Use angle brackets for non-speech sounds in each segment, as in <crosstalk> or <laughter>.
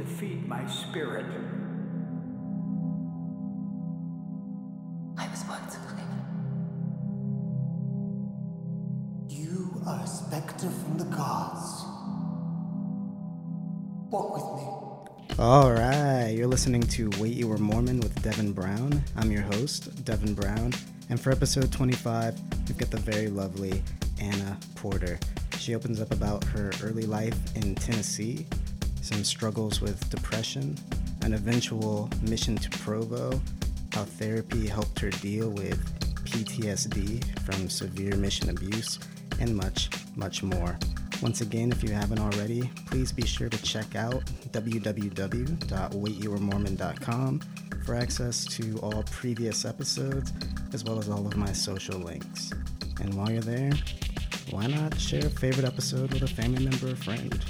need to feed my spirit. I was once a flame. You are a specter from the gods. Walk with me. All right, you're listening to Wait You Were Mormon with Devin Brown. I'm your host, Devin Brown, and for episode 25, we've got the very lovely Anna Porter. She opens up about her early life in Tennessee, some struggles with depression, an eventual mission to Provo, how therapy helped her deal with PTSD from severe mission abuse, and much, much more. Once again, if you haven't already, please be sure to check out www.waityouweremormon.com for access to all previous episodes as well as all of my social links. And while you're there, why not share a favorite episode with a family member or friend?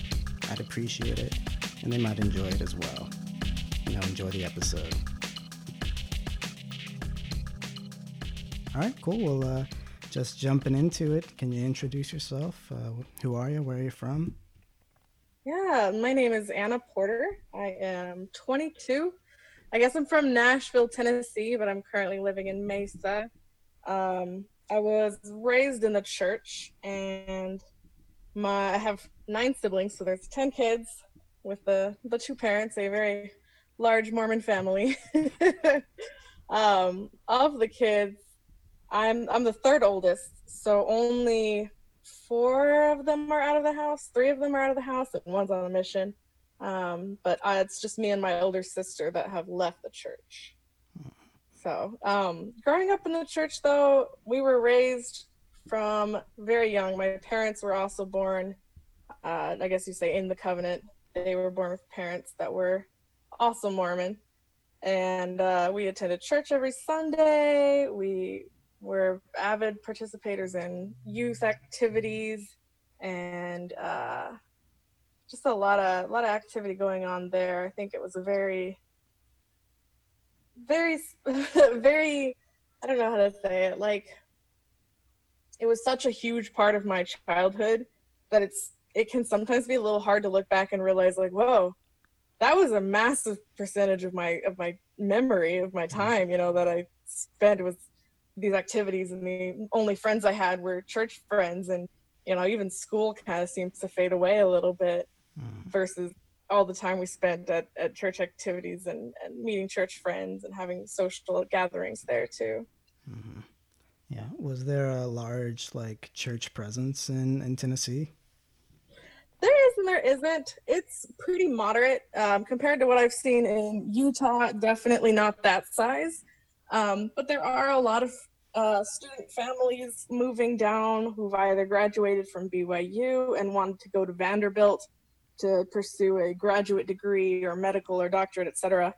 I'd appreciate it, and they might enjoy it as well. Now enjoy the episode. All right, cool. Well, uh, just jumping into it, can you introduce yourself? Uh, who are you? Where are you from? Yeah, my name is Anna Porter. I am 22. I guess I'm from Nashville, Tennessee, but I'm currently living in Mesa. Um, I was raised in the church, and my I have nine siblings, so there's 10 kids with the the two parents, a very large Mormon family. <laughs> um, of the kids, I'm I'm the third oldest, so only four of them are out of the house. Three of them are out of the house, and one's on a mission. Um, but uh, it's just me and my older sister that have left the church. So, um, growing up in the church, though, we were raised from very young. My parents were also born, uh, I guess you say, in the covenant. They were born with parents that were also Mormon. And uh, we attended church every Sunday. We were avid participators in youth activities and uh, just a lot of a lot of activity going on there. I think it was a very very <laughs> very I don't know how to say it like it was such a huge part of my childhood that it's it can sometimes be a little hard to look back and realize like whoa that was a massive percentage of my of my memory of my time you know that I spent with these activities and the only friends I had were church friends and you know even school kind of seems to fade away a little bit mm. versus all the time we spent at, at church activities and, and meeting church friends and having social gatherings there too. Mm-hmm. Yeah. Was there a large like church presence in, in Tennessee? There is and there isn't. It's pretty moderate um, compared to what I've seen in Utah. Definitely not that size, um, but there are a lot of uh, student families moving down who've either graduated from BYU and wanted to go to Vanderbilt to pursue a graduate degree or medical or doctorate, etc.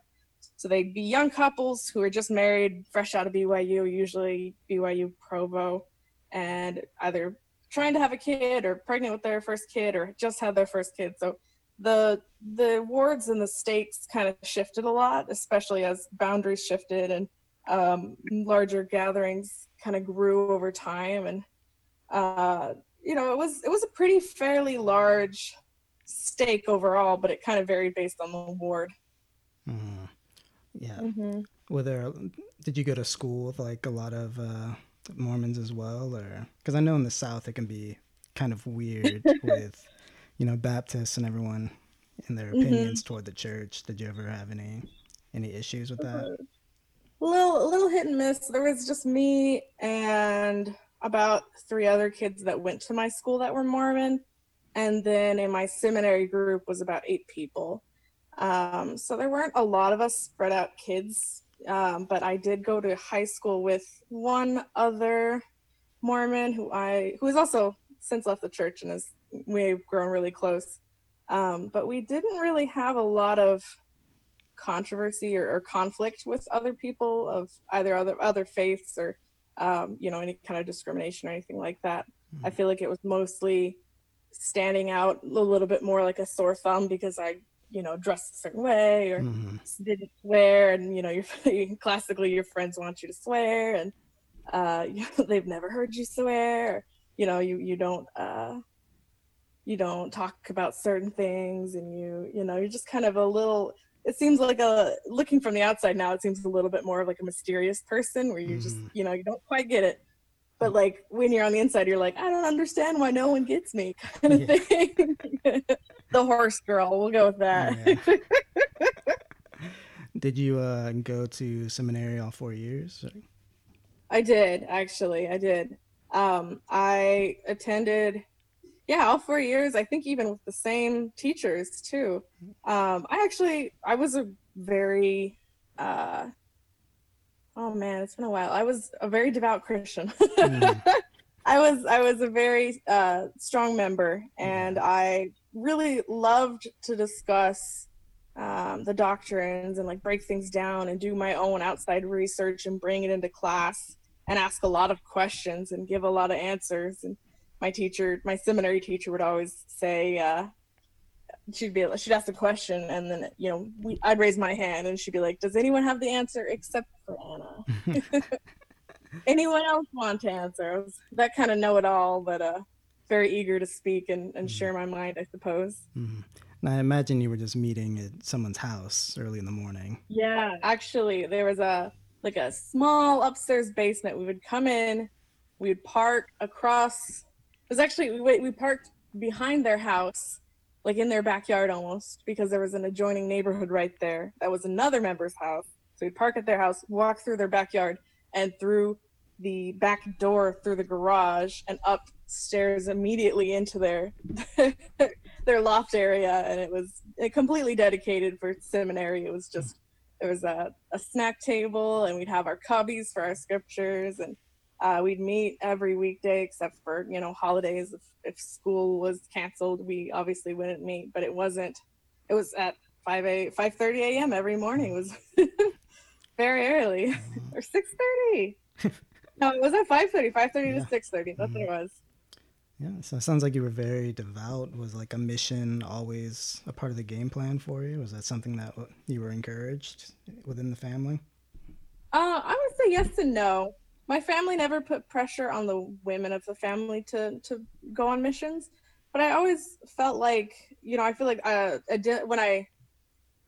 So they'd be young couples who are just married, fresh out of BYU, usually BYU Provo, and either trying to have a kid or pregnant with their first kid or just had their first kid. So the the wards and the stakes kind of shifted a lot, especially as boundaries shifted and um, larger gatherings kind of grew over time. And uh, you know, it was it was a pretty fairly large stake overall, but it kind of varied based on the ward. Yeah. Mm-hmm. Were there? Did you go to school with like a lot of uh, Mormons as well, or because I know in the South it can be kind of weird <laughs> with, you know, Baptists and everyone and their mm-hmm. opinions mm-hmm. toward the church. Did you ever have any any issues with that? A little, a little hit and miss. There was just me and about three other kids that went to my school that were Mormon and then in my seminary group was about eight people um, so there weren't a lot of us spread out kids um, but i did go to high school with one other mormon who i who has also since left the church and has we've grown really close um, but we didn't really have a lot of controversy or, or, conflict with other people of either other other faiths or um, you know any kind of discrimination or anything like that mm-hmm. i feel like it was mostly standing out a little bit more like a sore thumb because I, you know, dressed a certain way or mm-hmm. didn't swear, and you know, you're <laughs> classically your friends want you to swear, and uh, <laughs> they've never heard you swear. Or, you know, you you don't uh, you don't talk about certain things and you you know you're just kind of a little it seems like a looking from the outside now it seems a little bit more of like a mysterious person where you just Mhm. you know you don't quite get it but like when you're on the inside you're like i don't understand why no one gets me kind of Yeah. thing <laughs> the horse girl we'll go with that Yeah. <laughs> Did you uh, go to seminary all four years? I did actually. I did. Um, I attended, yeah, all four years. I think even with the same teachers too. Um, I actually, I was a very, uh, oh man, it's been a while. I was a very devout Christian. Mm. <laughs> I was, I was a very uh, strong member, and I really loved to discuss um, the doctrines and like break things down and do my own outside research and bring it into class and ask a lot of questions and give a lot of answers. And my teacher, my seminary teacher, would always say, uh, she'd be she'd ask a question and then you know we, I'd raise my hand and she'd be like, "Does anyone have the answer except for Anna? <laughs> anyone else want to answer?" I was that kind of know-it-all, but uh, very eager to speak and, and share my mind, I suppose. Mhm. And I imagine you were just meeting at someone's house early in the morning. Yeah, actually, there was a like a small upstairs basement. We would come in, we would park across. It was actually we wait- we parked behind their house, like in their backyard almost, because there was an adjoining neighborhood right there. That was another member's house. So we'd park at their house, walk through their backyard, and through the back door through the garage and upstairs immediately into their <laughs> their loft area and it was completely dedicated for seminary it was just there was a, a snack table and we'd have our cubbies for our scriptures and uh, we'd meet every weekday except for you know holidays if, if school was canceled we obviously wouldn't meet but it wasn't it was at 5 a 5 30 a.m every morning it was <laughs> very early <laughs> or 6 30 <laughs> no it was at 5 30 5 30 Yeah. to 6 30 that's what it was Yeah, so it sounds like you were very devout. Was like a mission always a part of the game plan for you? Was that something that you were encouraged within the family? Uh, I would say yes and no. My family never put pressure on the women of the family to to go on missions, but I always felt like you know I feel like uh, when I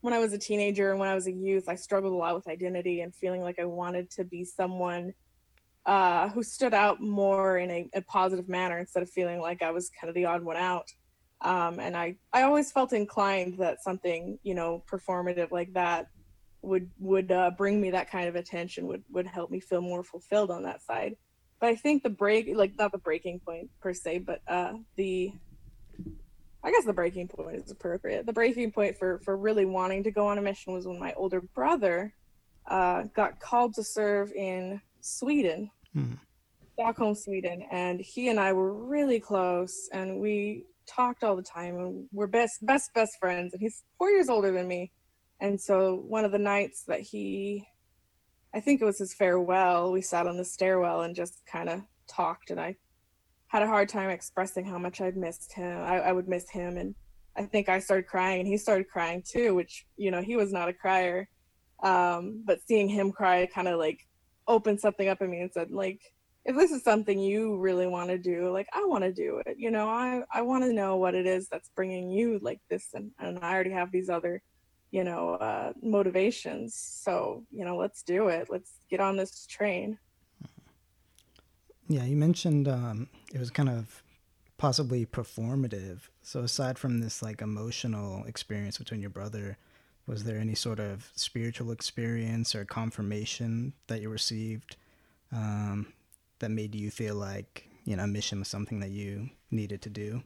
when I was a teenager and when I was a youth, I struggled a lot with identity and feeling like I wanted to be someone uh, who stood out more in a, a positive manner instead of feeling like I was kind of the odd one out. Um, and I, I always felt inclined that something, you know, performative like that would would uh, bring me that kind of attention would would help me feel more fulfilled on that side. But i think the break like not the breaking point per se but uh the i guess the breaking point is appropriate. The breaking point for for really wanting to go on a mission was when my older brother uh got called to serve in sweden. Hmm. stockholm sweden. And he and i were really close and we talked all the time and we're best best best friends. And he's four years older than me and so one of the nights that he, I think it was his farewell, we sat on the stairwell and just kind of talked. And I had a hard time expressing how much I'd missed him. I, I would miss him. And I think I started crying and he started crying too, which, you know, he was not a crier. Um, but seeing him cry kind of like opened something up in me and said, like, if this is something you really want to do, like, I want to do it. You know, I, I want to know what it is that's bringing you like this. And, and I already have these other you know uh motivations so you know let's do it let's get on this train Yeah, you mentioned um, it was kind of possibly performative. So aside from this like emotional experience between your brother, was there any sort of spiritual experience or confirmation that you received um, that made you feel like you know a mission was something that you needed to do?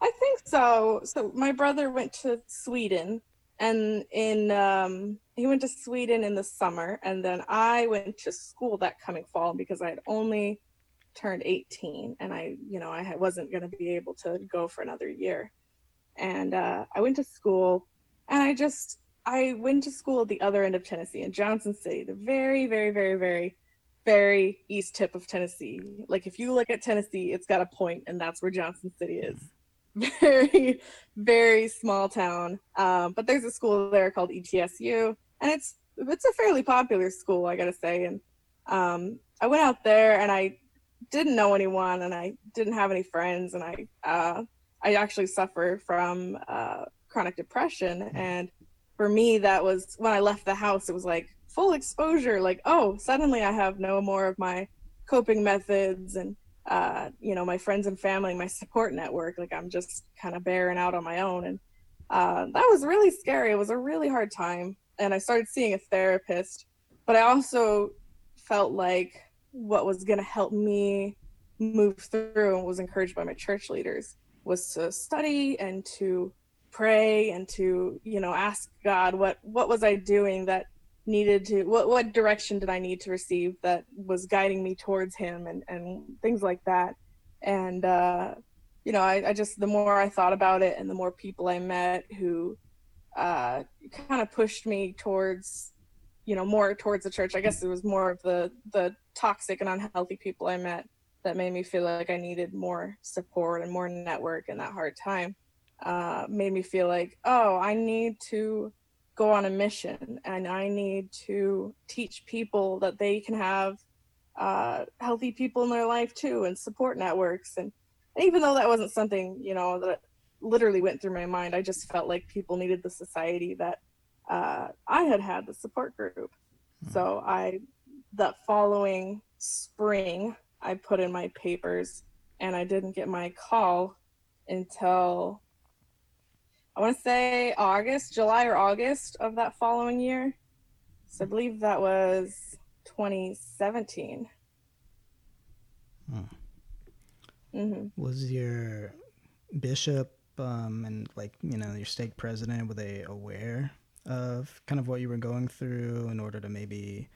i think so so my brother went to sweden and in um he went to sweden in the summer and then i went to school that coming fall because i had only turned 18 and i you know i wasn't going to be able to go for another year. And uh, i went to school and i just i went to school at the other end of tennessee in johnson city the very very very very very east tip of tennessee. Like if you look at tennessee it's got a point and that's where johnson city is very very small town. Um, but there's a school there called etsu and it's it's a fairly popular school i gotta say. And um, i went out there and i didn't know anyone and I didn't have any friends and I uh, I actually suffer from uh, chronic depression. And for me that was when I left the house it was like full exposure like oh suddenly I have no more of my coping methods and uh, you know my friends and family my support network like I'm just kind of bearing out on my own. And uh, that was really scary. It was a really hard time. And I started seeing a therapist but I also felt like what was going to help me move through and was encouraged by my church leaders was to study and to pray and to you know ask god what what was i doing that needed to what what direction did i need to receive that was guiding me towards him and and things like that. And uh you know i, I just the more i thought about it and the more people i met who uh kind of pushed me towards you know more towards the church i guess it was more of the the toxic and unhealthy people i met that made me feel like i needed more support and more network in that hard time. Uh, made me feel like oh i need to go on a mission and i need to teach people that they can have uh, healthy people in their life too and support networks and, and even though that wasn't something you know that literally went through my mind i just felt like people needed the society that uh, I had had the support group. Hmm. So I, that following spring, I put in my papers and I didn't get my call until I want to say August, July or August of that following year. So I believe that was 2017. Hmm. Mm-hmm. Was your bishop um, and like you know your stake president were they aware of kind of what you were going through in order to maybe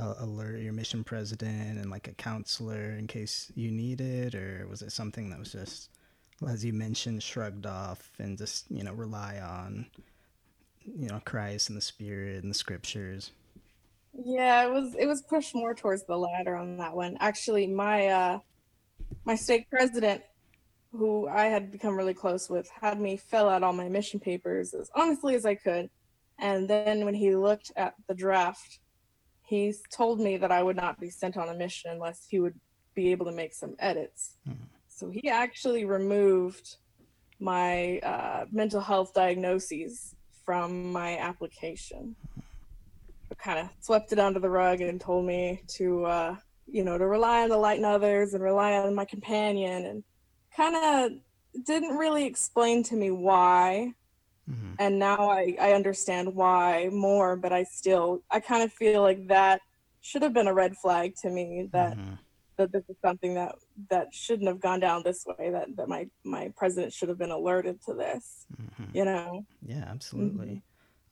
uh, alert your mission president and like a counselor in case you needed or was it something that was just as you mentioned shrugged off and just you know rely on you know christ and the spirit and the scriptures yeah it was it was pushed more towards the latter on that one actually my uh my stake president who i had become really close with had me fill out all my mission papers as honestly as i could and then when he looked at the draft, he told me that I would not be sent on a mission unless he would be able to make some edits. Mm-hmm. So he actually removed my uh, mental health diagnoses from my application. Kind of swept it under the rug and told me to, uh, you know, to rely on the light and others and rely on my companion and kind of didn't really explain to me why Mm-hmm. And now I, I understand why more, but I still, I kind of feel like that should have been a red flag to me that, mm-hmm. That this is something that, that shouldn't have gone down this way, that, that my, my president should have been alerted to this, mm-hmm. you know? Yeah, absolutely.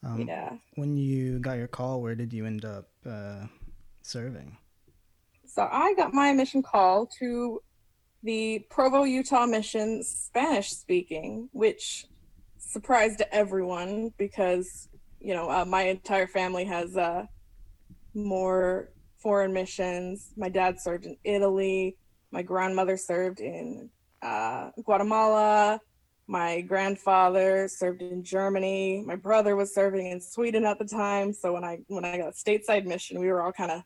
Mm-hmm. Um, yeah. When you got your call, where did you end up uh, serving? So I got my mission call to the Provo, Utah mission Spanish speaking, which surprised everyone because you know uh, my entire family has uh, more foreign missions. My dad served in Italy. My grandmother served in uh, Guatemala. My grandfather served in Germany. My brother was serving in Sweden at the time. So when I when I got a stateside mission, we were all kind of,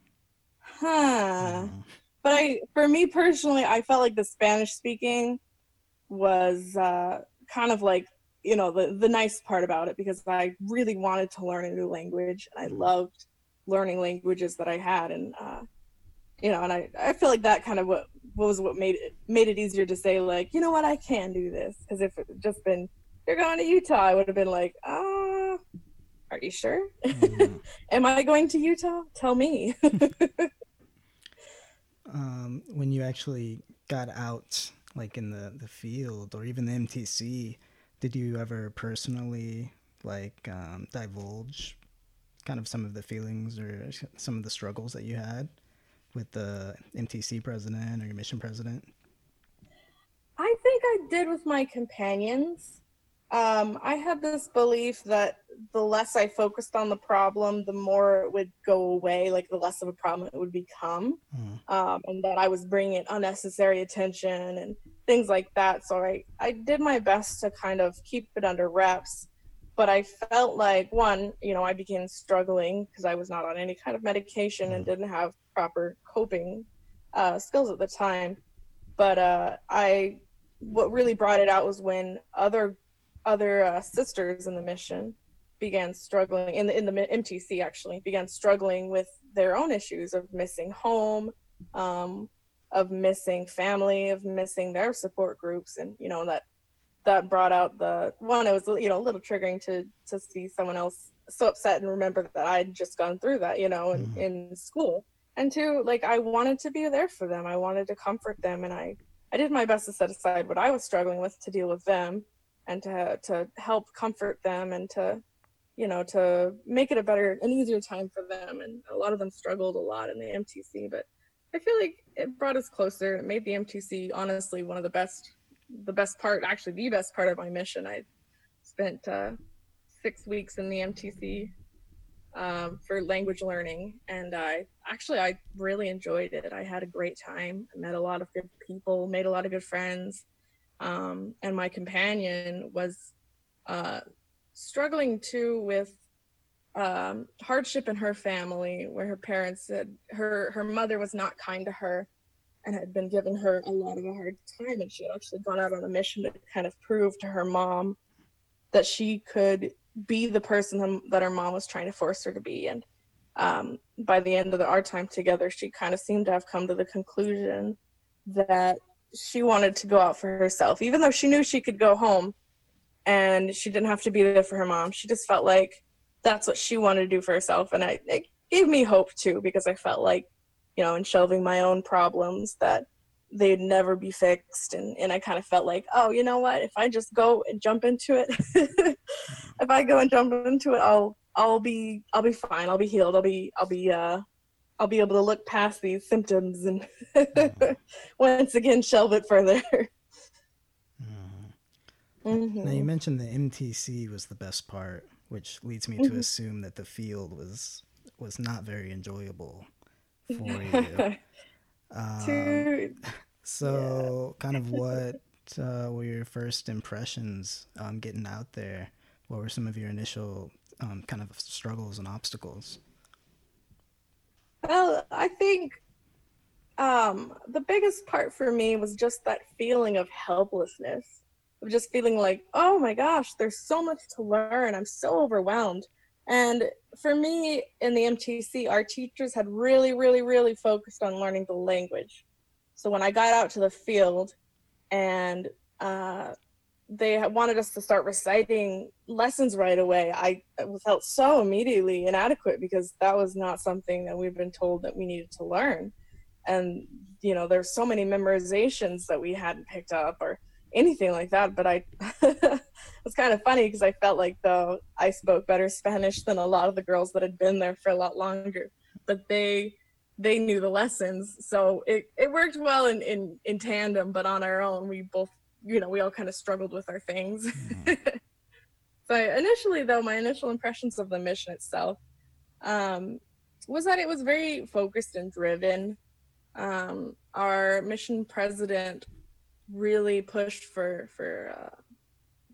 huh. Mm. But I, for me personally, I felt like the Spanish speaking was uh, kind of like you know the the nice part about it because I really wanted to learn a new language. And I mm-hmm. loved learning languages that I had, and uh, you know, and I I feel like that kind of what, what was what made it made it easier to say like you know what I can do this because if it just been you're going to Utah, I would have been like ah. Uh, are you sure? Mm-hmm. <laughs> Am I going to Utah? Tell me. <laughs> um, when you actually got out, like in the, the field or even the MTC, did you ever personally like um, divulge kind of some of the feelings or some of the struggles that you had with the MTC president or your mission president? I think I did with my companions. Um, I had this belief that the less I focused on the problem, the more it would go away, like the less of a problem it would become. Mm. Um, and that I was bringing unnecessary attention and things like that. So I, I did my best to kind of keep it under wraps. But I felt like, one, you know, I began struggling because I was not on any kind of medication and mm. didn't have proper coping uh, skills at the time. But uh, I, what really brought it out was when other other uh, sisters in the mission began struggling in the in the MTC actually began struggling with their own issues of missing home, um, of missing family, of missing their support groups, and you know that that brought out the one. It was you know a little triggering to to see someone else so upset and remember that I'd just gone through that, you know, in, mm-hmm. in school. And two, like I wanted to be there for them. I wanted to comfort them, and I I did my best to set aside what I was struggling with to deal with them, and to to help comfort them and to you know to make it a better an easier time for them and a lot of them struggled a lot in the mtc but i feel like it brought us closer it made the mtc honestly one of the best the best part actually the best part of my mission. I spent uh, six weeks in the mtc um, for language learning and i actually i really enjoyed it. I had a great time i met a lot of good people made a lot of good friends um, and my companion was uh, struggling too with um, hardship in her family, where her parents said her her mother was not kind to her, and had been giving her a lot of a hard time, and she had actually gone out on a mission to kind of prove to her mom that she could be the person that her mom was trying to force her to be, and um, by the end of the, our time together, she kind of seemed to have come to the conclusion that she wanted to go out for herself, even though she knew she could go home and she didn't have to be there for her mom. She just felt like that's what she wanted to do for herself. And I, it gave me hope too, because I felt like, you know, and shelving my own problems that they'd never be fixed. And, and I kind of felt like, oh, you know what? If I just go and jump into it, <laughs> if I go and jump into it, I'll, I'll be, I'll be fine. I'll be healed. I'll be, I'll be, uh, I'll be able to look past these symptoms and <laughs> once again shelve it further. Mm-hmm. Now you mentioned the MTC was the best part, which leads me mm-hmm. to assume that the field was was not very enjoyable for <laughs> you. um, so, yeah. kind of what <laughs> uh, were your first impressions um, getting out there? What were some of your initial um, kind of struggles and obstacles? Well, I think um, the biggest part for me was just that feeling of helplessness of just feeling like, oh my gosh, there's so much to learn. I'm so overwhelmed. And for me in the MTC, our teachers had really, really, really focused on learning the language. So when I got out to the field and uh, they wanted us to start reciting lessons right away, I felt so immediately inadequate because that was not something that we've been told that we needed to learn. And, you know, there's so many memorizations that we hadn't picked up or anything like that but i <laughs> it's kind of funny because i felt like though i spoke better spanish than a lot of the girls that had been there for a lot longer but they they knew the lessons. So it, it worked well in, in in tandem but on our own we both you know we all kind of struggled with our things. Mm-hmm. <laughs> so initially though my initial impressions of the mission itself um, was that it was very focused and driven. Um, our mission president really pushed for for uh,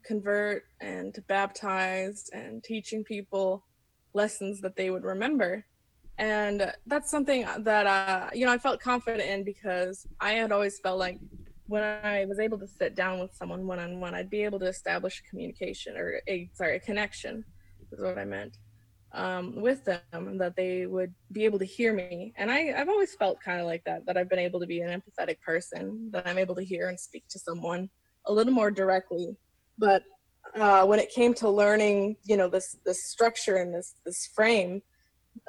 convert and to baptize and teaching people lessons that they would remember. And that's something that uh, you know i felt confident in because i had always felt like when i was able to sit down with someone one-on-one i'd be able to establish communication or a sorry a connection is what i meant um, with them that they would be able to hear me. And I, I've always felt kind of like that, that I've been able to be an empathetic person, that I'm able to hear and speak to someone a little more directly. But uh, when it came to learning, you know, this this structure and this this frame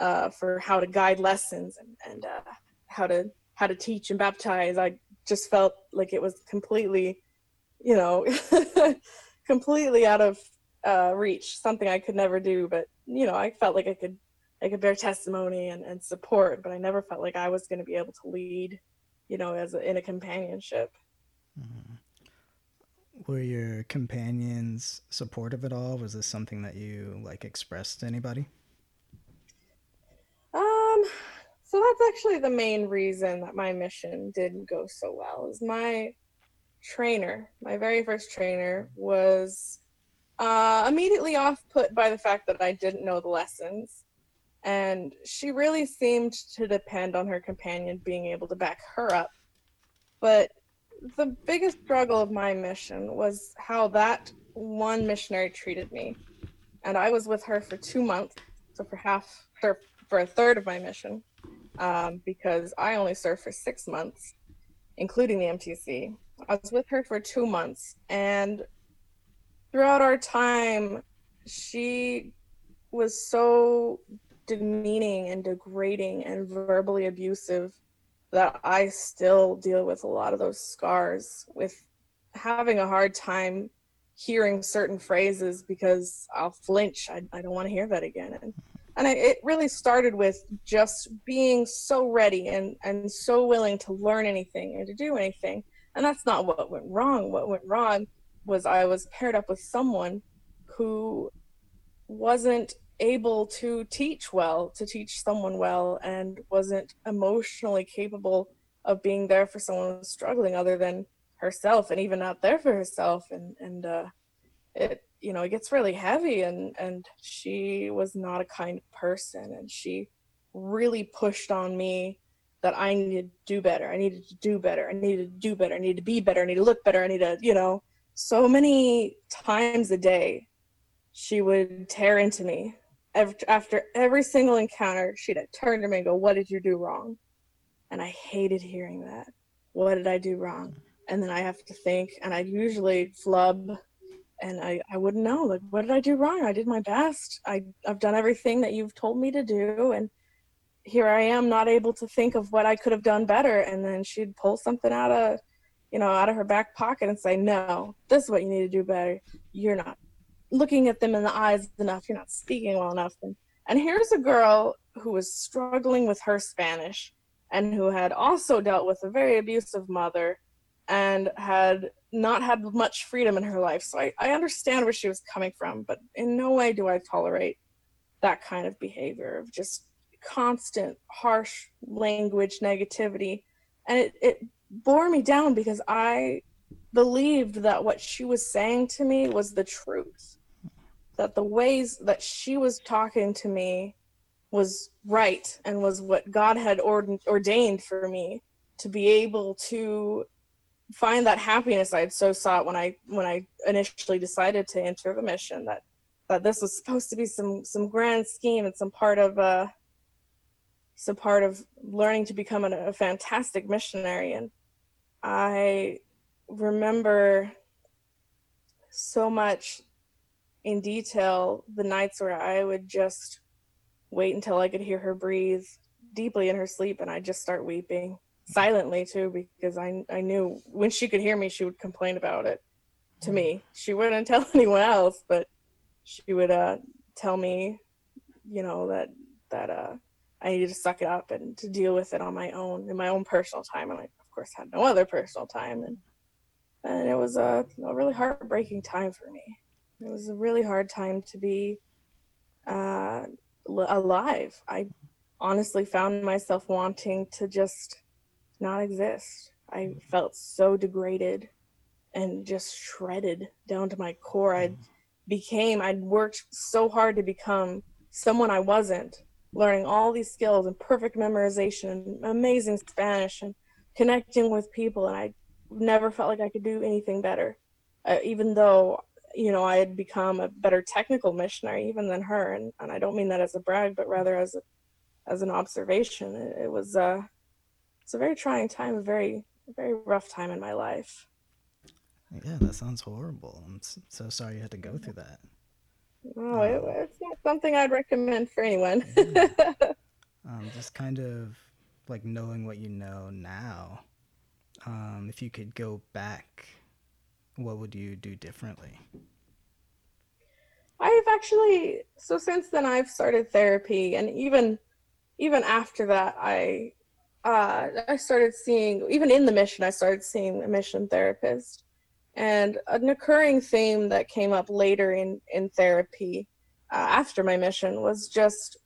uh, for how to guide lessons and, and uh, how to how to teach and baptize, I just felt like it was completely, you know, <laughs> completely out of uh, reach, something I could never do. But you know, I felt like I could I could bear testimony and, and support, but I never felt like I was going to be able to lead, you know, as a, in a companionship. Mm-hmm. Were your companions supportive at all? Was this something that you like expressed to anybody? Um, so that's actually the main reason that my mission didn't go so well. Is my trainer, my very first trainer, was uh, immediately off put by the fact that I didn't know the lessons and she really seemed to depend on her companion being able to back her up. But the biggest struggle of my mission was how that one missionary treated me. And I was with her for two months, so for half, for, for a third of my mission, um, because I only served for six months, including the MTC. I was with her for two months, and throughout our time, she was so demeaning and degrading and verbally abusive that I still deal with a lot of those scars with having a hard time hearing certain phrases because I'll flinch. I, I don't want to hear that again. And, and I, it really started with just being so ready and, and so willing to learn anything and to do anything. And that's not what went wrong. What went wrong was I was paired up with someone who wasn't able to teach well, to teach someone well, and wasn't emotionally capable of being there for someone struggling other than herself and even not there for herself and and uh it you know it gets really heavy and and she was not a kind person and she really pushed on me that I needed to do better. I needed to do better. I needed to do better. I needed to be better. I need to look better. I need to, you know, so many times a day she would tear into me after every single encounter, she'd turn to me and go, What did you do wrong? And I hated hearing that. What did I do wrong? And then I have to think, and I'd usually flub and I, I wouldn't know. Like, what did I do wrong? I did my best. I, I've done everything that you've told me to do. And here I am, not able to think of what I could have done better. And then she'd pull something out of, you know, out of her back pocket and say, No, this is what you need to do better. You're not looking at them in the eyes enough. You're not speaking well enough. And, and here's a girl who was struggling with her Spanish and who had also dealt with a very abusive mother and had not had much freedom in her life. So I, I understand where she was coming from, but in no way do I tolerate that kind of behavior of just constant harsh language negativity. And it, it bore me down because I believed that what she was saying to me was the truth. That the ways that she was talking to me was right and was what God had ordained for me to be able to find that happiness I had so sought when I when I initially decided to enter the mission that that this was supposed to be some some grand scheme and some part of uh, uh some part of learning to become a, a fantastic missionary and I remember so much in detail the nights where I would just wait until I could hear her breathe deeply in her sleep and I'd just start weeping silently too because I I knew when she could hear me she would complain about it to me. She wouldn't <laughs> tell anyone else, but she would uh tell me, you know, that that uh I needed to suck it up and to deal with it on my own in my own personal time and I of course had no other personal time and and it was a, a really heartbreaking time for me. It was a really hard time to be uh, alive. I honestly found myself wanting to just not exist. I felt so degraded and just shredded down to my core. I became, I'd worked so hard to become someone I wasn't, learning all these skills and perfect memorization and amazing Spanish and connecting with people. And I never felt like I could do anything better, uh, even though you know, I had become a better technical missionary even than her. And, and I don't mean that as a brag, but rather as a, as an observation. It, it was uh, it's a very trying time, a very, very rough time in my life. Yeah, that sounds horrible. I'm so sorry you had to go through that. Oh, um, it, it's not something I'd recommend for anyone. yeah. <laughs> um, just kind of like knowing what you know now. Um, if you could go back what would you do differently? I've actually so since then I've started therapy and even even after that I uh, I started seeing even in the mission I started seeing a mission therapist and an occurring theme that came up later in in therapy uh, after my mission was just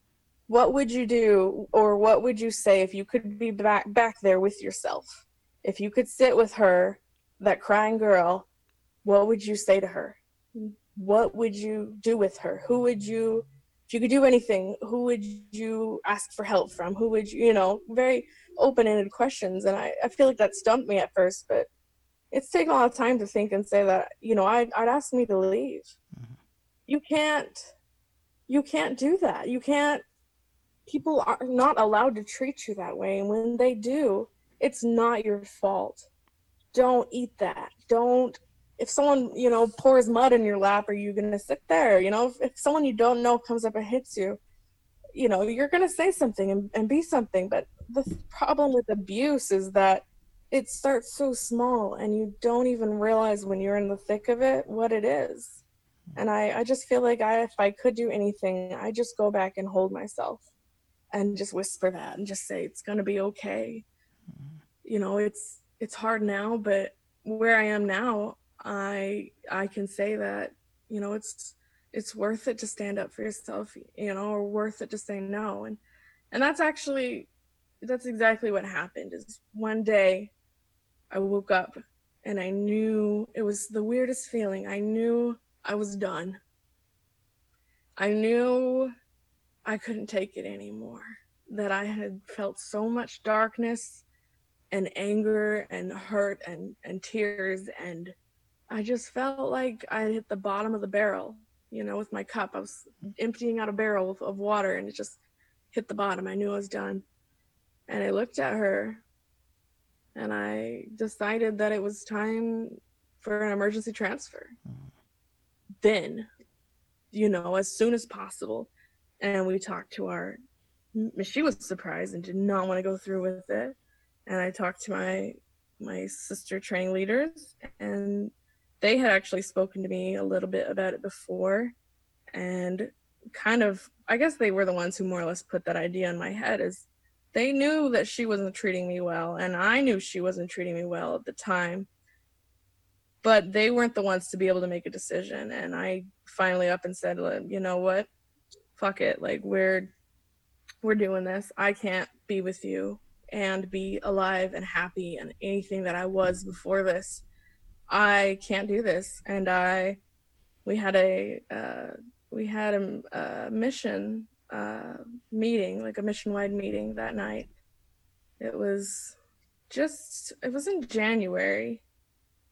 what would you do or what would you say if you could be back back there with yourself if you could sit with her that crying girl what would you say to her? What would you do with her? Who would you if you could do anything, who would you ask for help from? Who would you, you know, very open-ended questions. And I, I feel like that stumped me at first, but it's taken a lot of time to think and say that, you know, I'd, I'd ask me to leave. Mm-hmm. You can't, you can't do that. You can't, people are not allowed to treat you that way. And when they do, it's not your fault. Don't eat that. Don't if someone you know pours mud in your lap are you gonna sit there you know if, if someone you don't know comes up and hits you you know you're gonna say something and, and be something but the problem with abuse is that it starts so small and you don't even realize when you're in the thick of it what it is and i i just feel like i if i could do anything i just go back and hold myself and just whisper that and just say it's gonna be okay you know it's it's hard now but where i am now I I can say that you know it's it's worth it to stand up for yourself, you know, or worth it to say no. And and that's actually that's exactly what happened. Is one day I woke up and I knew it was the weirdest feeling. I knew I was done. I knew I couldn't take it anymore. That I had felt so much darkness and anger and hurt and and tears and I just felt like I hit the bottom of the barrel, you know, with my cup. I was emptying out a barrel of, of water and it just hit the bottom. I knew I was done. And I looked at her and I decided that it was time for an emergency transfer. Then, you know, as soon as possible. And we talked to our, she was surprised and did not want to go through with it. And I talked to my my sister training leaders and they had actually spoken to me a little bit about it before and kind of i guess they were the ones who more or less put that idea in my head is they knew that she wasn't treating me well and i knew she wasn't treating me well at the time. But they weren't the ones to be able to make a decision and i finally up and said you know what? Fuck it. Like we're we're doing this. I can't be with you and be alive and happy and anything that i was before this. I can't do this. And I, we had a, uh, we had a, a mission uh, meeting, like a mission wide meeting that night. It was just, it was in January.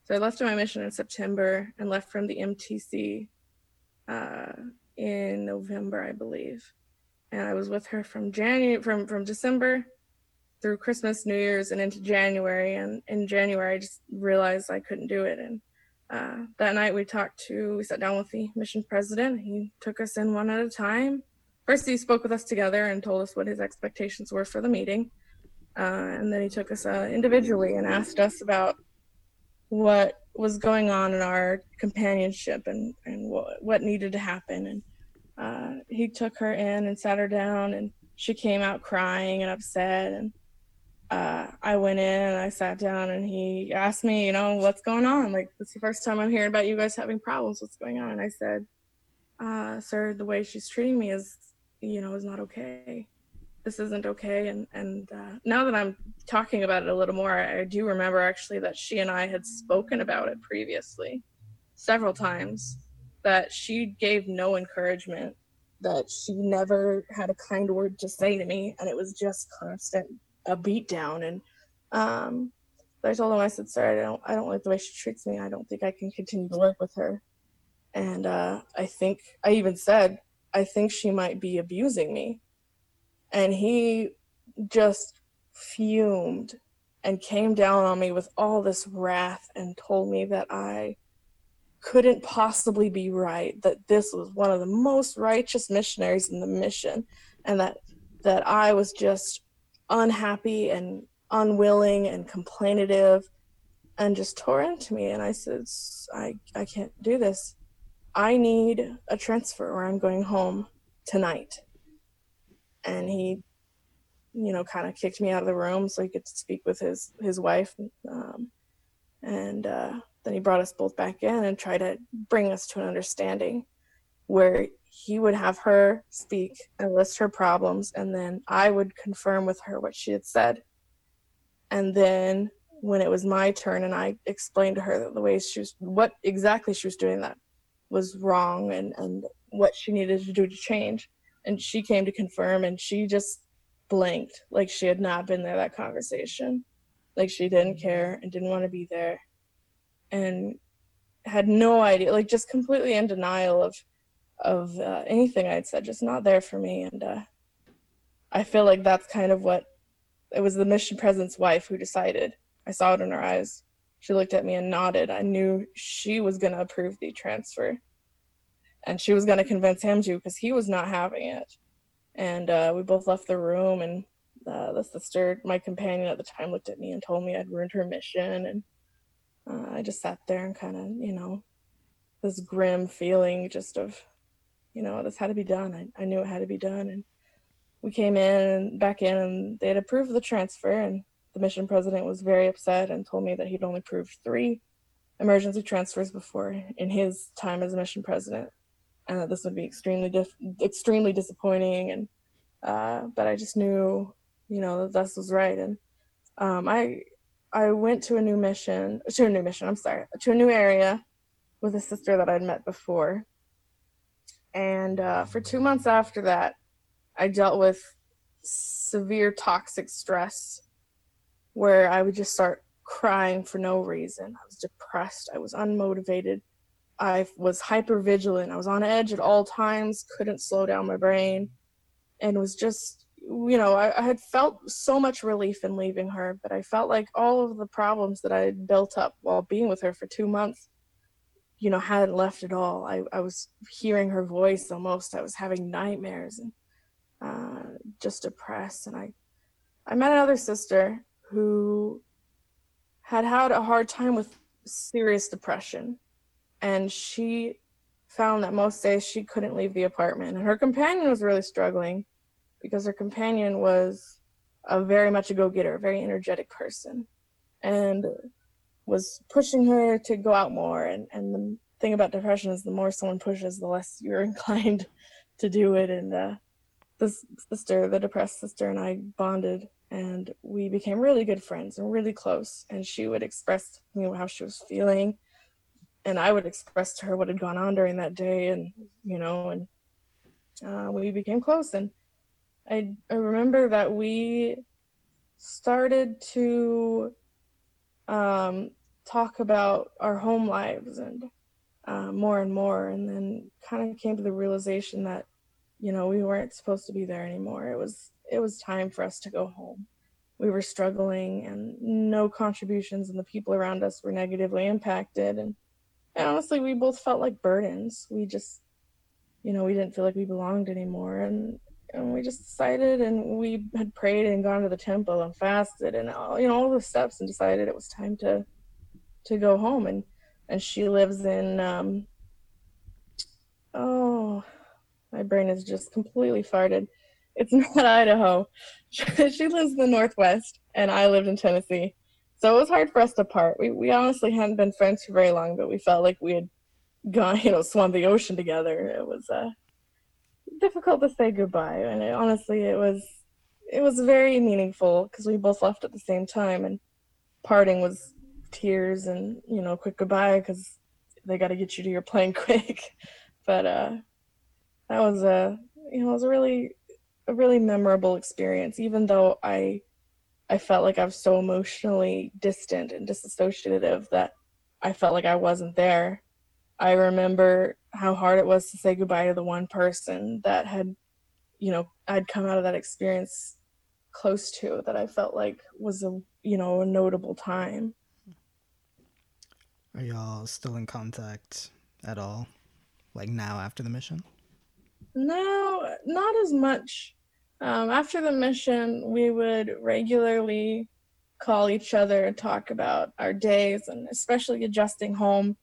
So I left my mission in September and left from the MTC uh, in November, I believe. And I was with her from January, from, from December through Christmas, New Year's, and into January. And in January, I just realized I couldn't do it. And uh, that night, we talked to, we sat down with the mission president. He took us in one at a time. First, he spoke with us together and told us what his expectations were for the meeting. Uh, and then he took us uh, individually and asked us about what was going on in our companionship and, and what, what needed to happen. And uh, he took her in and sat her down, and she came out crying and upset. And uh, I went in and I sat down and he asked me, you know, what's going on? Like, it's the first time I'm hearing about you guys having problems. What's going on? And I said, uh, sir, the way she's treating me is, you know, is not okay. This isn't okay. And, and uh, now that I'm talking about it a little more, I, do remember actually that she and I had spoken about it previously several times, that she gave no encouragement, that she never had a kind word to say to me. And it was just constant a beat down and um I told him I said, "Sir, I don't I don't like the way she treats me. I don't think I can continue to work with her." And uh I think I even said, "I think she might be abusing me." And he just fumed and came down on me with all this wrath and told me that I couldn't possibly be right that this was one of the most righteous missionaries in the mission and that that I was just unhappy and unwilling and complainative and just tore into me and i said i i can't do this i need a transfer or i'm going home tonight and he you know kind of kicked me out of the room so he could speak with his his wife um, and uh, then he brought us both back in and tried to bring us to an understanding where he would have her speak and list her problems, and then I would confirm with her what she had said. And then when it was my turn, and I explained to her the way she was, what exactly she was doing that was wrong, and and what she needed to do to change. and she came to confirm and she just blinked like she had not been there that conversation. Like she didn't care and didn't want to be there. And had no idea like just completely in denial of of uh, anything i'd said. Just not there for me. And uh, i feel like that's kind of what it was the mission president's wife who decided. I saw it in her eyes she looked at me and nodded. I knew she was going to approve the transfer. And she was going to convince him to because he was not having it. And uh, we both left the room and uh, the sister my companion at the time looked at me and told me i'd ruined her mission. And uh, i just sat there and kind of you know this grim feeling just of you know this had to be done. I, I knew it had to be done. And we came in and back in and they had approved the transfer. And the mission president was very upset and told me that he'd only approved three emergency transfers before in his time as mission president and that this would be extremely dif- extremely disappointing and uh, but I just knew you know that this was right and um, I I went to a new mission to a new mission I'm sorry to a new area with a sister that I'd met before and uh, for two months after that I dealt with severe toxic stress where I would just start crying for no reason I was depressed I was unmotivated I was hyper vigilant. I was on edge at all times, couldn't slow down my brain, and was just, you know, I, I, had felt so much relief in leaving her, but I felt like all of the problems that I had built up while being with her for two months, you know, hadn't left at all. I, I was hearing her voice almost. I was having nightmares and uh, just depressed. And I, I met another sister who had had a hard time with serious depression. And she found that most days she couldn't leave the apartment. And her companion was really struggling because her companion was a very much a go-getter a very energetic person and was pushing her to go out more. And and the thing about depression is the more someone pushes the less you're <laughs> inclined to do it. And uh, this sister the depressed sister and i bonded and we became really good friends and really close and she would express to me how she was feeling and I would express to her what had gone on during that day, and you know, and uh, we became close. And I I remember that we started to um, talk about our home lives and uh, more and more, and then kind of came to the realization that you know we weren't supposed to be there anymore. It was it was time for us to go home. We were struggling, and no contributions, and the people around us were negatively impacted, and and honestly, we both felt like burdens. We just, you know, we didn't feel like we belonged anymore. And, and we just decided, and we had prayed and gone to the temple and fasted and all, you know, all the steps and decided it was time to, to go home. And, and she lives in, um, oh, my brain is just completely farted. It's <laughs> not Idaho. <laughs> she lives in the Northwest, and I lived in Tennessee. So it was hard for us to part. We we honestly hadn't been friends for very long, but we felt like we had gone, <laughs> you know, swum the ocean together. It was uh, difficult to say goodbye, and it, honestly, it was it was very meaningful because we both left at the same time, and parting was tears and you know, quick goodbye because they got to get you to your plane quick. but uh, that was a you know, it was a really a really memorable experience, even though I I felt like I was so emotionally distant and disassociative that I felt like I wasn't there. I remember how hard it was to say goodbye to the one person that had, you know, I'd come out of that experience close to that I felt like was a, you know, a notable time. Are y'all still in contact at all? Like now after the mission? No, not as much. Um, after the mission, we would regularly call each other and talk about our days and especially adjusting home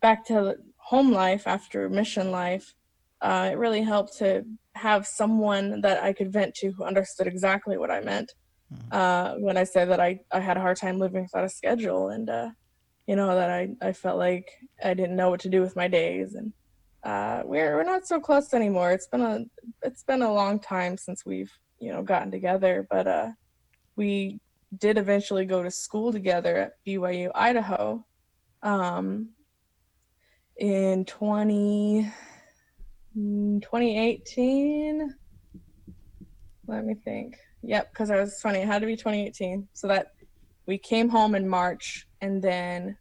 back to home life after mission life. Uh, it really helped to have someone that I could vent to who understood exactly what I meant mm-hmm. uh, when I said that I, I had a hard time living without a schedule and, uh, you know, that I, I felt like I didn't know what to do with my days. And uh, we're we're not so close anymore. It's been a it's been a long time since we've you know gotten together, but uh, we did eventually go to school together at BYU Idaho um, in 20, 2018. let me think. Yep, because I was funny. It had to be 2018. So that we came home in March, and then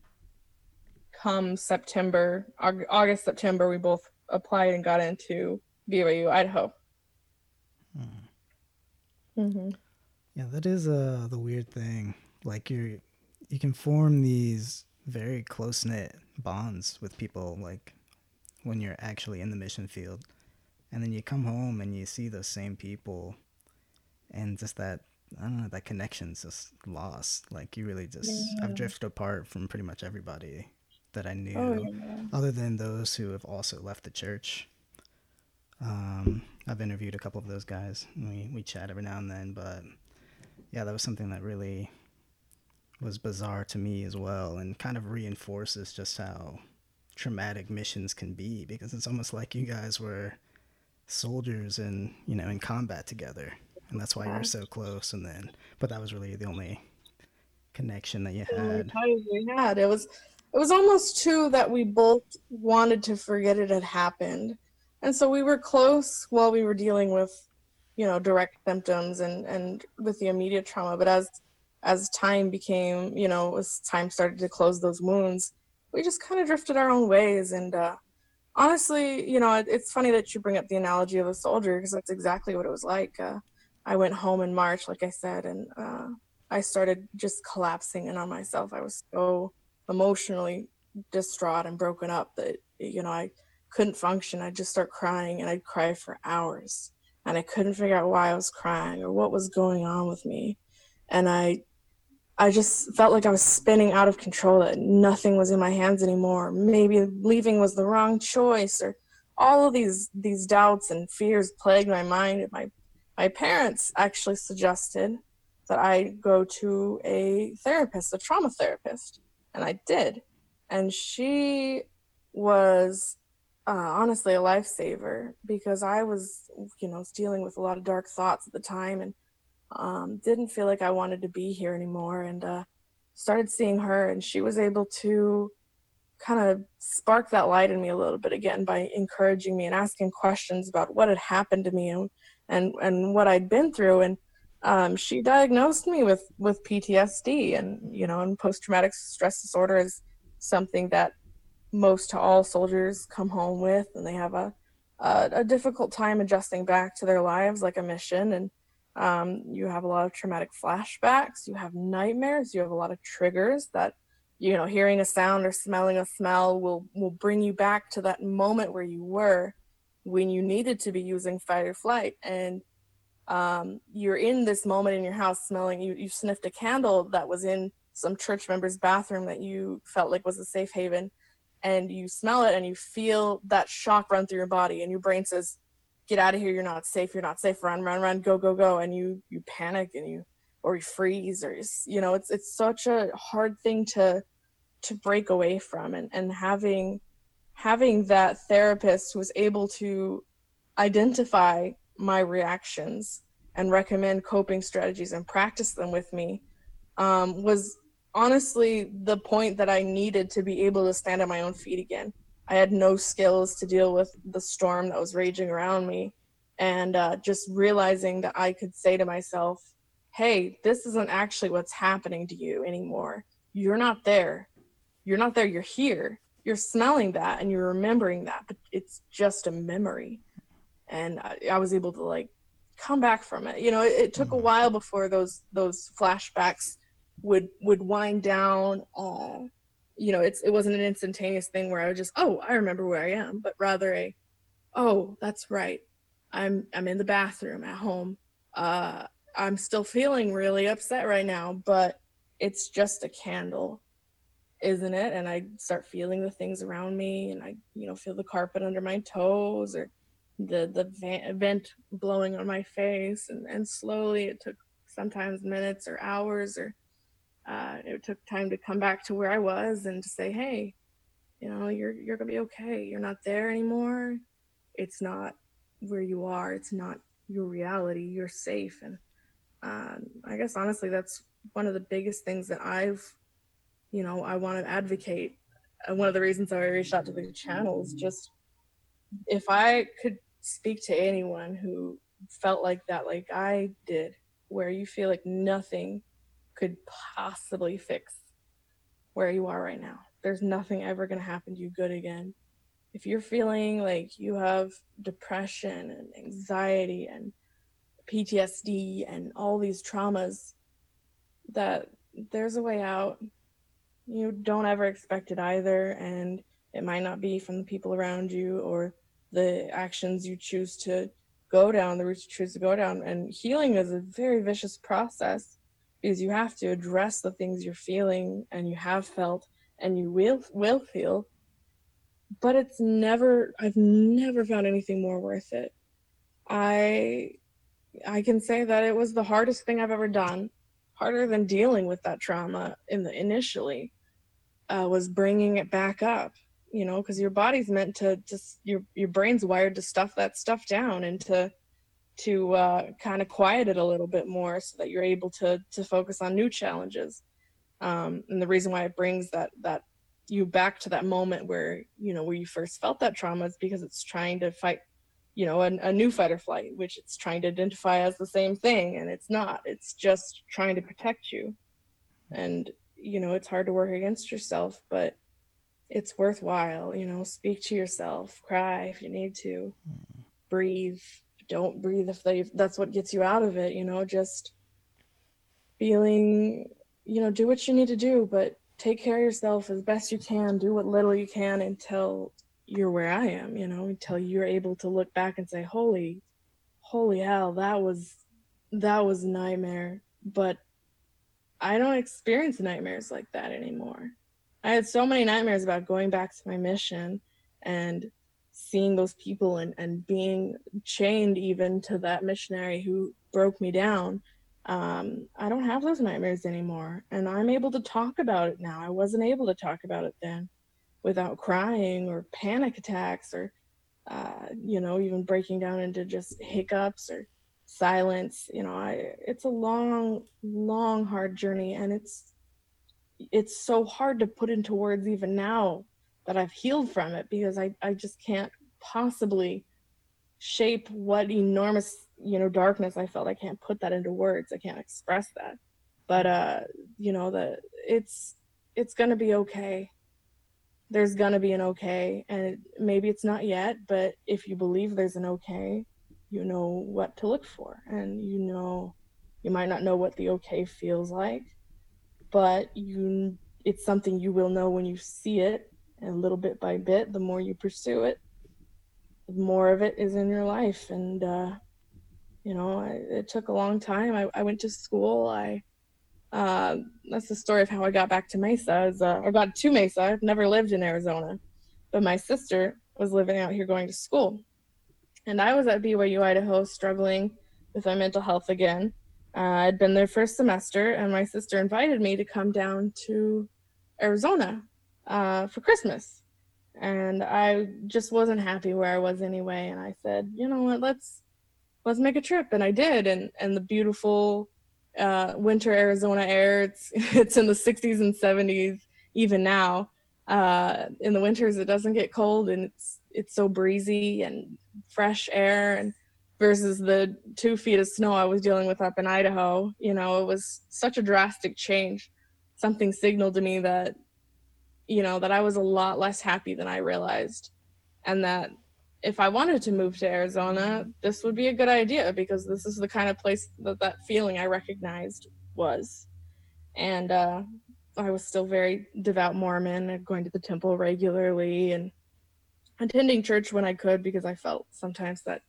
come September, August, September, we both applied and got into BYU, Idaho. hmm Yeah, that is uh the weird thing. Like you're you can form these very close knit bonds with people like when you're actually in the mission field. And then you come home and you see those same people and just that I don't know, that connection's just lost. Like you really just I've drifted apart from pretty much everybody that I knew Oh, yeah. other than those who have also left the church. Um, I've interviewed a couple of those guys. And we we chat every now and then, but yeah, that was something that really was bizarre to me as well, and kind of reinforces just how traumatic missions can be because it's almost like you guys were soldiers and you know in combat together, and that's why you were so close. And then, but that was really the only connection that you the had. we had. It was it was almost too that we both wanted to forget it had happened. And so we were close while we were dealing with, you know, direct symptoms and and with the immediate trauma. But as as time became, you know, as time started to close those wounds, we just kind of drifted our own ways. And uh, honestly, you know, it, it's funny that you bring up the analogy of a soldier because that's exactly what it was like. Uh, I went home in March, like I said, and uh, I started just collapsing in on myself. I was so emotionally distraught and broken up that you know I couldn't function. I'd just start crying and I'd cry for hours. And I couldn't figure out why I was crying or what was going on with me. And I I just felt like I was spinning out of control, that nothing was in my hands anymore. Maybe leaving was the wrong choice or all of these these doubts and fears plagued my mind. And my my parents actually suggested that I go to a therapist, a trauma therapist, and I did. And she was uh, honestly a lifesaver because I was, you know, dealing with a lot of dark thoughts at the time and um, didn't feel like I wanted to be here anymore. And uh, started seeing her, and she was able to kind of spark that light in me a little bit again by encouraging me and asking questions about what had happened to me and and, and what I'd been through. And um, she diagnosed me with with PTSD, and you know, and post traumatic stress disorder is something that most to all soldiers come home with, and they have a a, a difficult time adjusting back to their lives, like a mission. And um, you have a lot of traumatic flashbacks. You have nightmares. You have a lot of triggers that you know, hearing a sound or smelling a smell will will bring you back to that moment where you were when you needed to be using fight or flight and um, you're in this moment in your house smelling you, you sniffed a candle that was in some church member's bathroom that you felt like was a safe haven and you smell it and you feel that shock run through your body and your brain says get out of here you're not safe you're not safe run run run go go go and you you panic and you or you freeze or you you know it's it's such a hard thing to to break away from and and having having that therapist who was able to identify my reactions and recommend coping strategies and practice them with me um, was honestly the point that I needed to be able to stand on my own feet again. I had no skills to deal with the storm that was raging around me. And uh, just realizing that I could say to myself, hey, this isn't actually what's happening to you anymore. You're not there. You're not there. You're here. You're smelling that and you're remembering that, but it's just a memory. And I, I was able to like come back from it. You know, it, it took a while before those those flashbacks would would wind down. Uh, you know, it's it wasn't an instantaneous thing where I would just, oh, I remember where I am, but rather a, oh, that's right. I'm I'm in the bathroom at home. Uh, I'm still feeling really upset right now, but it's just a candle, isn't it? And I start feeling the things around me, and I, you know, feel the carpet under my toes or the the vent blowing on my face, and and slowly it took sometimes minutes or hours or uh, it took time to come back to where I was and to say, hey, you know, you're you're gonna be okay. You're not there anymore. It's not where you are. It's not your reality. You're safe. And um, I guess honestly, that's one of the biggest things that I've, you know, I want to advocate. And one of the reasons I reached out to the channel is just if I could speak to anyone who felt like that like I did, where you feel like nothing could possibly fix where you are right now. There's nothing ever going to happen to you good again. If you're feeling like you have depression and anxiety and PTSD and all these traumas, that there's a way out. You don't ever expect it either. And it might not be from the people around you or the actions you choose to go down, the routes you choose to go down. And healing is a very vicious process because you have to address the things you're feeling and you have felt and you will will feel. But it's never I've never found anything more worth it. I I can say that it was the hardest thing I've ever done, harder than dealing with that trauma in the initially, uh, was bringing it back up you know because your body's meant to just your your brain's wired to stuff that stuff down and to to uh, kind of quiet it a little bit more so that you're able to to focus on new challenges. Um, and the reason why it brings that that you back to that moment where you know where you first felt that trauma is because it's trying to fight you know a, a new fight or flight which it's trying to identify as the same thing and it's not. It's just trying to protect you. And you know it's hard to work against yourself but it's worthwhile you know speak to yourself cry if you need to mm. breathe don't breathe if they that's what gets you out of it you know just feeling you know do what you need to do but take care of yourself as best you can do what little you can until you're where i am you know until you're able to look back and say holy holy hell that was that was a nightmare but i don't experience nightmares like that anymore I had so many nightmares about going back to my mission and seeing those people and, and being chained even to that missionary who broke me down. Um, I don't have those nightmares anymore. And I'm able to talk about it now. I wasn't able to talk about it then without crying or panic attacks or, uh, you know, even breaking down into just hiccups or silence. You know, I, it's a long, long, hard journey. And it's, it's so hard to put into words even now that I've healed from it because I, I just can't possibly shape what enormous you know darkness I felt. I can't put that into words. I can't express that. But uh, you know, the it's it's gonna be okay. There's gonna be an okay, and maybe it's not yet, but if you believe there's an okay, you know what to look for, and you know you might not know what the okay feels like, but you it's something you will know when you see it and little bit by bit the more you pursue it the more of it is in your life. And uh, you know I, it took a long time. I, I went to school. I uh, that's the story of how i got back to mesa as, uh, i got to mesa. I've never lived in arizona but my sister was living out here going to school. And i was at byu idaho struggling with my mental health again uh, I'd been there a semester, and my sister invited me to come down to Arizona uh, for Christmas. And I just wasn't happy where I was anyway. And I said, you know what, let's let's make a trip. And I did. And and the beautiful uh, winter Arizona air, it's <laughs> it's in the 60s and 70s even now. Uh, in the winters, it doesn't get cold, and it's it's so breezy and fresh air and versus the two feet of snow I was dealing with up in Idaho. You know, it was such a drastic change. Something signaled to me that, you know, that I was a lot less happy than I realized. And that if I wanted to move to Arizona, this would be a good idea because this is the kind of place that that feeling I recognized was. And uh, I was still very devout Mormon, going to the temple regularly and attending church when I could because I felt sometimes that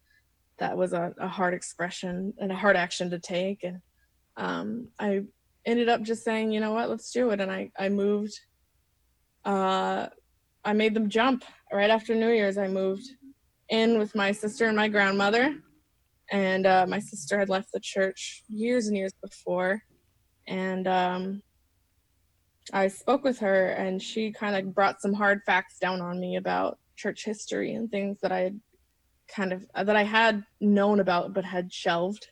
that was a, a hard expression and a hard action to take. And um, I ended up just saying, you know what, let's do it. And I, I moved, uh, I made them jump right after New Year's. I moved in with my sister and my grandmother. And uh, my sister had left the church years and years before. And um, I spoke with her, and she kind of brought some hard facts down on me about church history and things that I had kind of that I had known about but had shelved.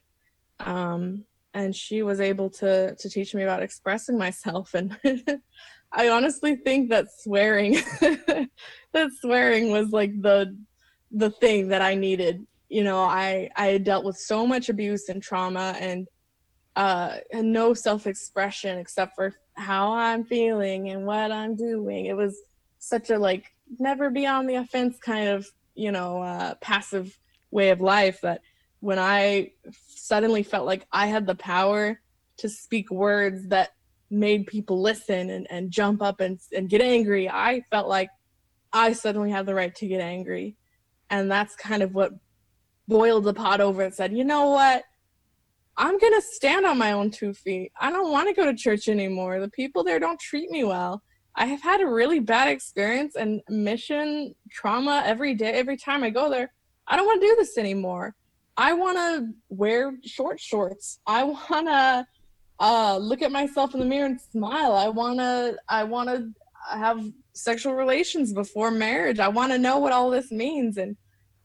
Um, and she was able to to teach me about expressing myself <laughs> and I honestly think that swearing <laughs> that swearing was like the the thing that I needed you know, I I had dealt with so much abuse and trauma and uh and no self-expression except for how I'm feeling and what I'm doing. It was such a like never be on the offense kind of, you know, uh passive way of life that when I suddenly felt like I had the power to speak words that made people listen and, and jump up and, and get angry, I felt like I suddenly had the right to get angry. And that's kind of what boiled the pot over and said, you know what? I'm going to stand on my own two feet. I don't want to go to church anymore. The people there don't treat me well. I have had a really bad experience and mission trauma every day, every time I go there. I don't want to do this anymore. I want to wear short shorts. I <laughs> want to uh, look at myself in the mirror and smile. I want to I want to have sexual relations before marriage. I want to know what all this means and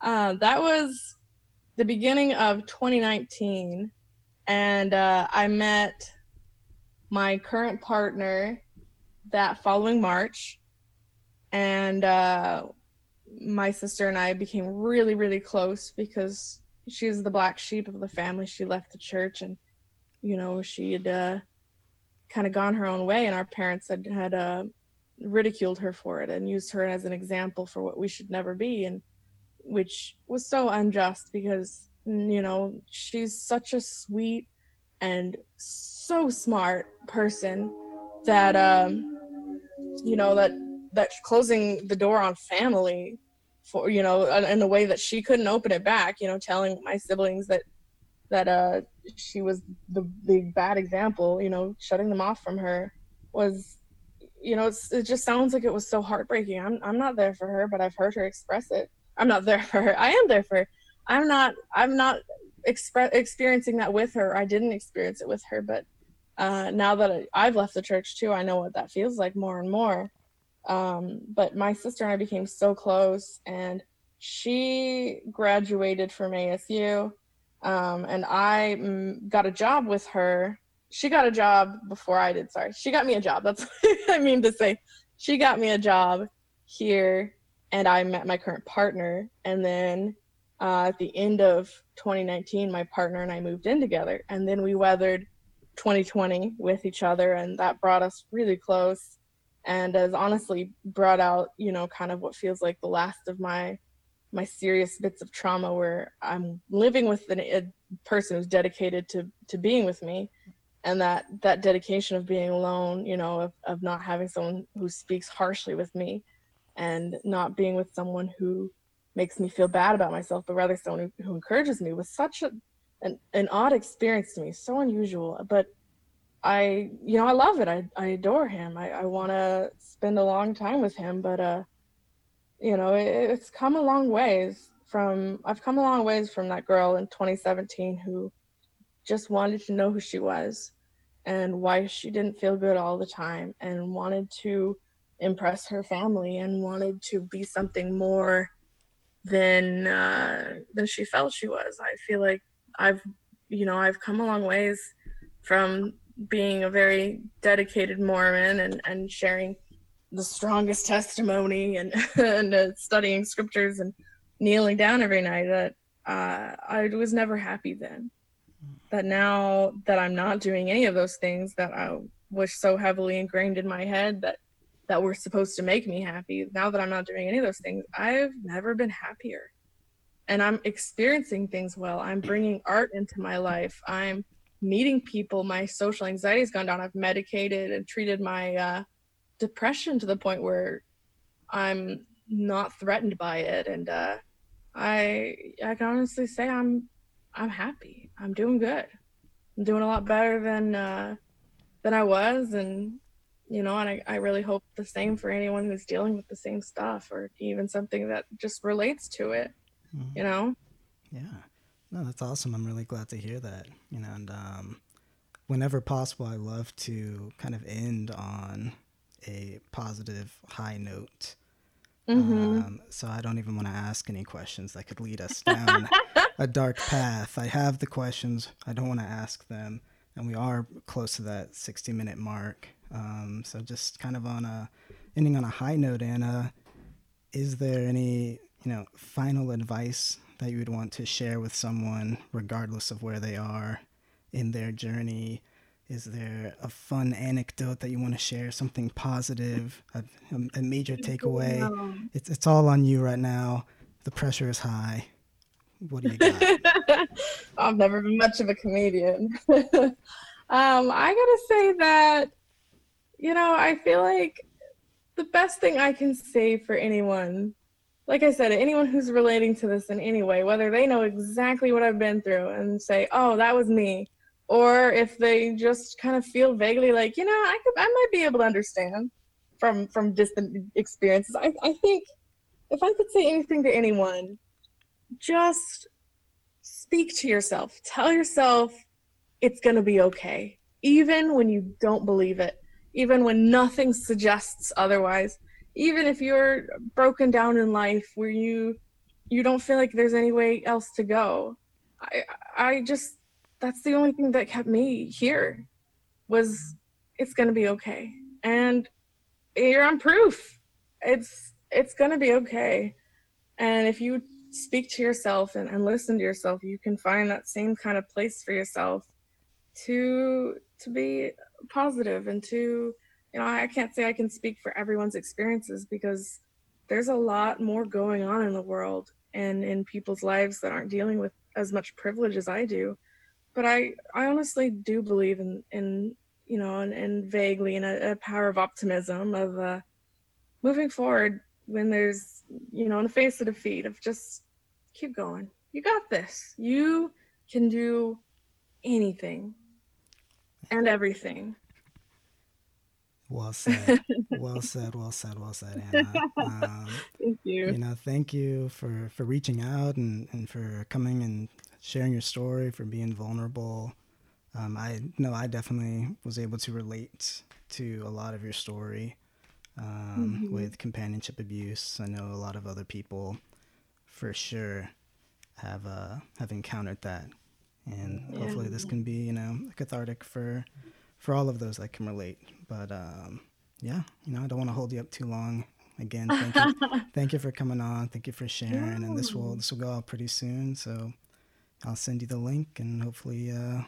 uh, that was the beginning of 2019 and uh, I met my current partner that following March. And uh, my sister and I became really, really close because she's the black sheep of the family. She left the church and, you know, she had uh, kind of gone her own way, and our parents had had uh, ridiculed her for it and used her as an example for what we should never be, and which was so unjust because, you know, she's such a sweet and so smart person that, um, you know, that that closing the door on family for you know in a way that she couldn't open it back you know telling my siblings that that uh she was the the bad example you know shutting them off from her was you know it just sounds like it was so heartbreaking. I'm i'm not there for her but i've heard her express it. I'm not <laughs> there for her. I am there for her. I'm not i'm not express experiencing that with her. I didn't experience it with her but uh now that i've left the church too i know what that feels like more and more um, but my sister and I became so close, and she graduated from ASU, um, and I mm, got a job with her. She got a job before I did. Sorry, she got me a job. That's <laughs> what I mean to say. She got me a job here, and I met my current partner. And then uh, at the end of 2019, my partner and I moved in together, and then we weathered 2020 with each other, and that brought us really close. And has honestly brought out you know kind of what feels like the last of my my serious bits of trauma where i'm living with an, a person who's dedicated to to being with me. And that that dedication of being alone you know of, of not having someone who speaks harshly with me and not being with someone who makes me feel bad about myself but rather someone who, who encourages me was such a an, an odd experience to me so unusual but I, you know, I love it. I, I adore him. I, I want to spend a long time with him, but, uh, you know, it, it's come a long ways from, I've come a long ways from that girl in 2017 who just wanted to know who she was and why she didn't feel good all the time and wanted to impress her family and wanted to be something more than, uh, than she felt she was. I feel like I've, you know, I've come a long ways from being a very dedicated Mormon and, and sharing the strongest testimony and, <laughs> and uh, studying scriptures and kneeling down every night that uh, I was never happy then. That now that I'm not doing any of those things that I was so heavily ingrained in my head that that were supposed to make me happy. Now that I'm not doing any of those things, I've never been happier. And I'm experiencing things well. I'm bringing art into my life. I'm meeting people, my social anxiety has gone down. I've medicated and treated my uh, depression to the point where I'm not threatened by it, and uh, I I can honestly say I'm I'm happy. I'm doing good. I'm doing a lot better than uh, than I was, and you know, and I, I really hope the same for anyone who's dealing with the same stuff, or even something that just relates to it. Mm-hmm. You know. Yeah. No, that's awesome. I'm really glad to hear that. You know, and um, whenever possible, I love to kind of end on a positive high note. Mm-hmm. Um, so I don't even want to ask any questions that could lead us down <laughs> a dark path. I have the questions. I don't want to ask them, and we are close to that 60 minute mark. Um, so just kind of on a ending on a high note, Anna. Is there any you know final advice that you would want to share with someone, regardless of where they are in their journey? Is there a fun anecdote that you want to share? Something positive, a, a major takeaway? It's it's all on you right now. The pressure is high. What do you got? <laughs> I've never been much of a comedian. <laughs> um, I gotta say that, you know, I feel like the best thing I can say for anyone, like I said, anyone who's relating to this in any way, whether they know exactly what I've been through and say, "Oh, that was me," or if they just kind of feel vaguely like you know i could i might be able to understand from from distant experiences. I, I think if i could say anything to anyone just speak to yourself. Tell yourself it's going to be okay even when you don't believe it even when nothing suggests otherwise even if you're broken down in life where you you don't feel like there's any way else to go. I i just that's the only thing that kept me here was it's going to be okay. And you're on proof. It's it's going to be okay. And if you speak to yourself and, and listen to yourself you can find that same kind of place for yourself to to be positive and to you know i can't say i can speak for everyone's experiences because there's a lot more going on in the world and in people's lives that aren't dealing with as much privilege as i do but I I honestly do believe in in you know and, and vaguely in a, a, power of optimism of uh, moving forward when there's you know in the face of defeat of just keep going. You got this. You can do anything and everything. Well said. <laughs> well said. Well said. Well said, Anna. Um, <laughs> thank you. You know, thank you for for reaching out and and for coming and sharing your story, for being vulnerable. Um, I know I definitely was able to relate to a lot of your story um, mm-hmm. with companionship abuse. I know a lot of other people, for sure, have uh, have encountered that, and yeah. hopefully this can be you know cathartic for for all of those that can relate. But um, yeah, you know I don't want to hold you up too long. Again, thank you, <laughs> thank you for coming on. Thank you for sharing, yeah. and this will this will go out pretty soon. So I'll send you the link and hopefully, uh,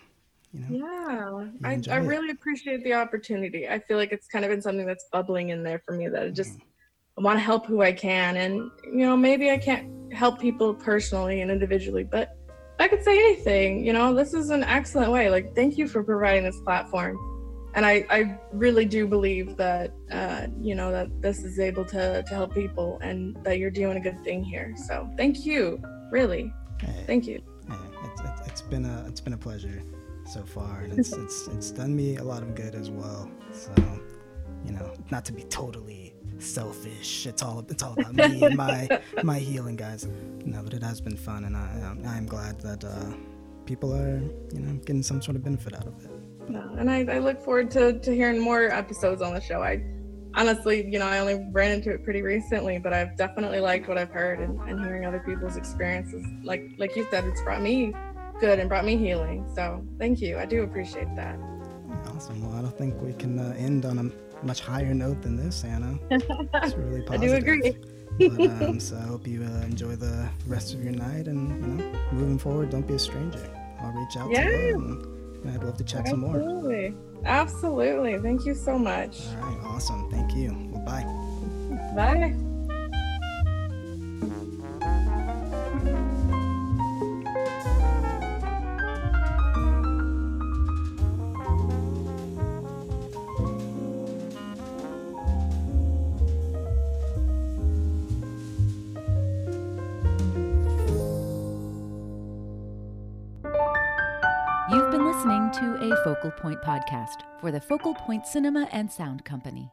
you know. Yeah, I, I really appreciate the opportunity. I feel like it's kind of been something that's bubbling in there for me that I just mm-hmm. want to help who I can. And, you know, maybe I can't help people personally and individually, but I could say anything, you know, this is an excellent way. Like, thank you for providing this platform. And I, I really do believe that, uh, you know, that this is able to, to help people and that you're doing a good thing here. So thank you, really. Hey. Thank you it's, it's been a it's been a pleasure so far, and <laughs> it's it's it's done me a lot of good as well. So, you know, not to be totally selfish. It's all it's all about me and my my healing, guys. No, but it has been fun, and I I am glad that uh, people are you know getting some sort of benefit out of it. No, and I, I look forward to to hearing more episodes on the show. I honestly, you know, I only ran into it pretty recently, but I've definitely liked what I've heard and, and hearing other people's experiences. Like like you said, it's brought me good and brought me healing. So thank you. I do appreciate that. Awesome. Well, I don't think we can uh, end on a much higher note than this, Anna. <laughs> It's really positive. I do agree. but, um, so I hope you uh, enjoy the rest of your night, and you know, moving forward, don't be a stranger. I'll reach out yeah. to you, and I'd love to chat some more. Absolutely, absolutely. Thank you so much. All right. Awesome. Thank you. Well, bye. Bye. A Focal Point podcast for the Focal Point Cinema and Sound Company.